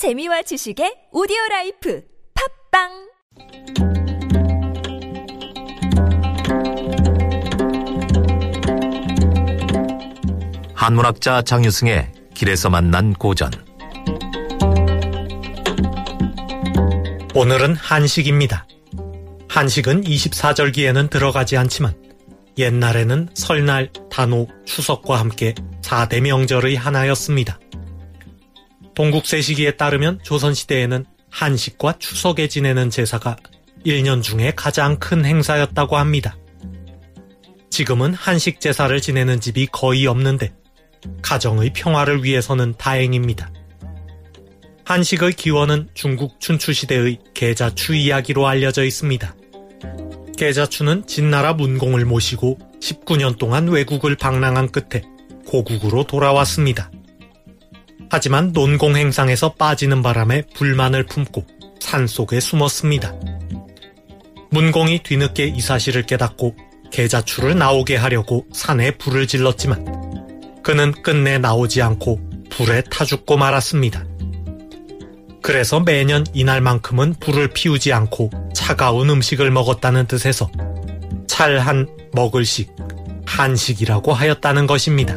재미와 지식의 오디오 라이프 팟빵 한문학자 장유승의 길에서 만난 고전 오늘은 한식입니다. 한식은 24절기에는 들어가지 않지만 옛날에는 설날, 단오, 추석과 함께 4대 명절의 하나였습니다. 동국세 시기에 따르면 조선시대에는 한식과 추석에 지내는 제사가 1년 중에 가장 큰 행사였다고 합니다. 지금은 한식 제사를 지내는 집이 거의 없는데 가정의 평화를 위해서는 다행입니다. 한식의 기원은 중국 춘추시대의 계자추 이야기로 알려져 있습니다. 계자추는 진나라 문공을 모시고 19년 동안 외국을 방랑한 끝에 고국으로 돌아왔습니다. 하지만 논공 행상에서 빠지는 바람에 불만을 품고 산속에 숨었습니다. 문공이 뒤늦게 이 사실을 깨닫고 계자추를 나오게 하려고 산에 불을 질렀지만 그는 끝내 나오지 않고 불에 타 죽고 말았습니다. 그래서 매년 이날만큼은 불을 피우지 않고 차가운 음식을 먹었다는 뜻에서 찰한 먹을식, 한식이라고 하였다는 것입니다.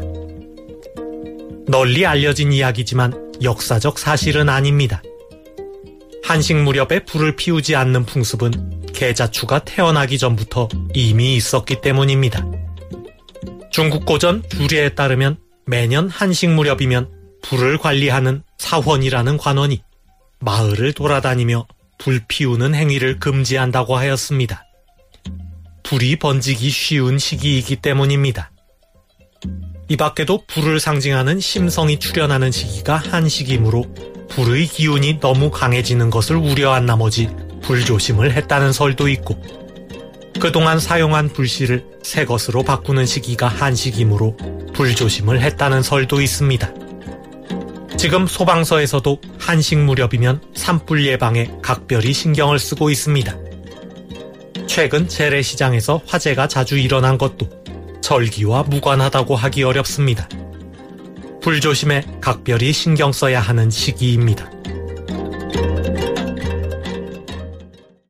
널리 알려진 이야기지만 역사적 사실은 아닙니다. 한식 무렵에 불을 피우지 않는 풍습은 계자추가 태어나기 전부터 이미 있었기 때문입니다. 중국 고전 주례에 따르면 매년 한식 무렵이면 불을 관리하는 사원이라는 관원이 마을을 돌아다니며 불 피우는 행위를 금지한다고 하였습니다. 불이 번지기 쉬운 시기이기 때문입니다. 이 밖에도 불을 상징하는 심성이 출현하는 시기가 한시기이므로 불의 기운이 너무 강해지는 것을 우려한 나머지 불조심을 했다는 설도 있고 그동안 사용한 불씨를 새 것으로 바꾸는 시기가 한시기이므로 불조심을 했다는 설도 있습니다. 지금 소방서에서도 한식 무렵이면 산불 예방에 각별히 신경을 쓰고 있습니다. 최근 재래시장에서 화재가 자주 일어난 것도 절기와 무관하다고 하기 어렵습니다. 불조심에 각별히 신경 써야 하는 시기입니다.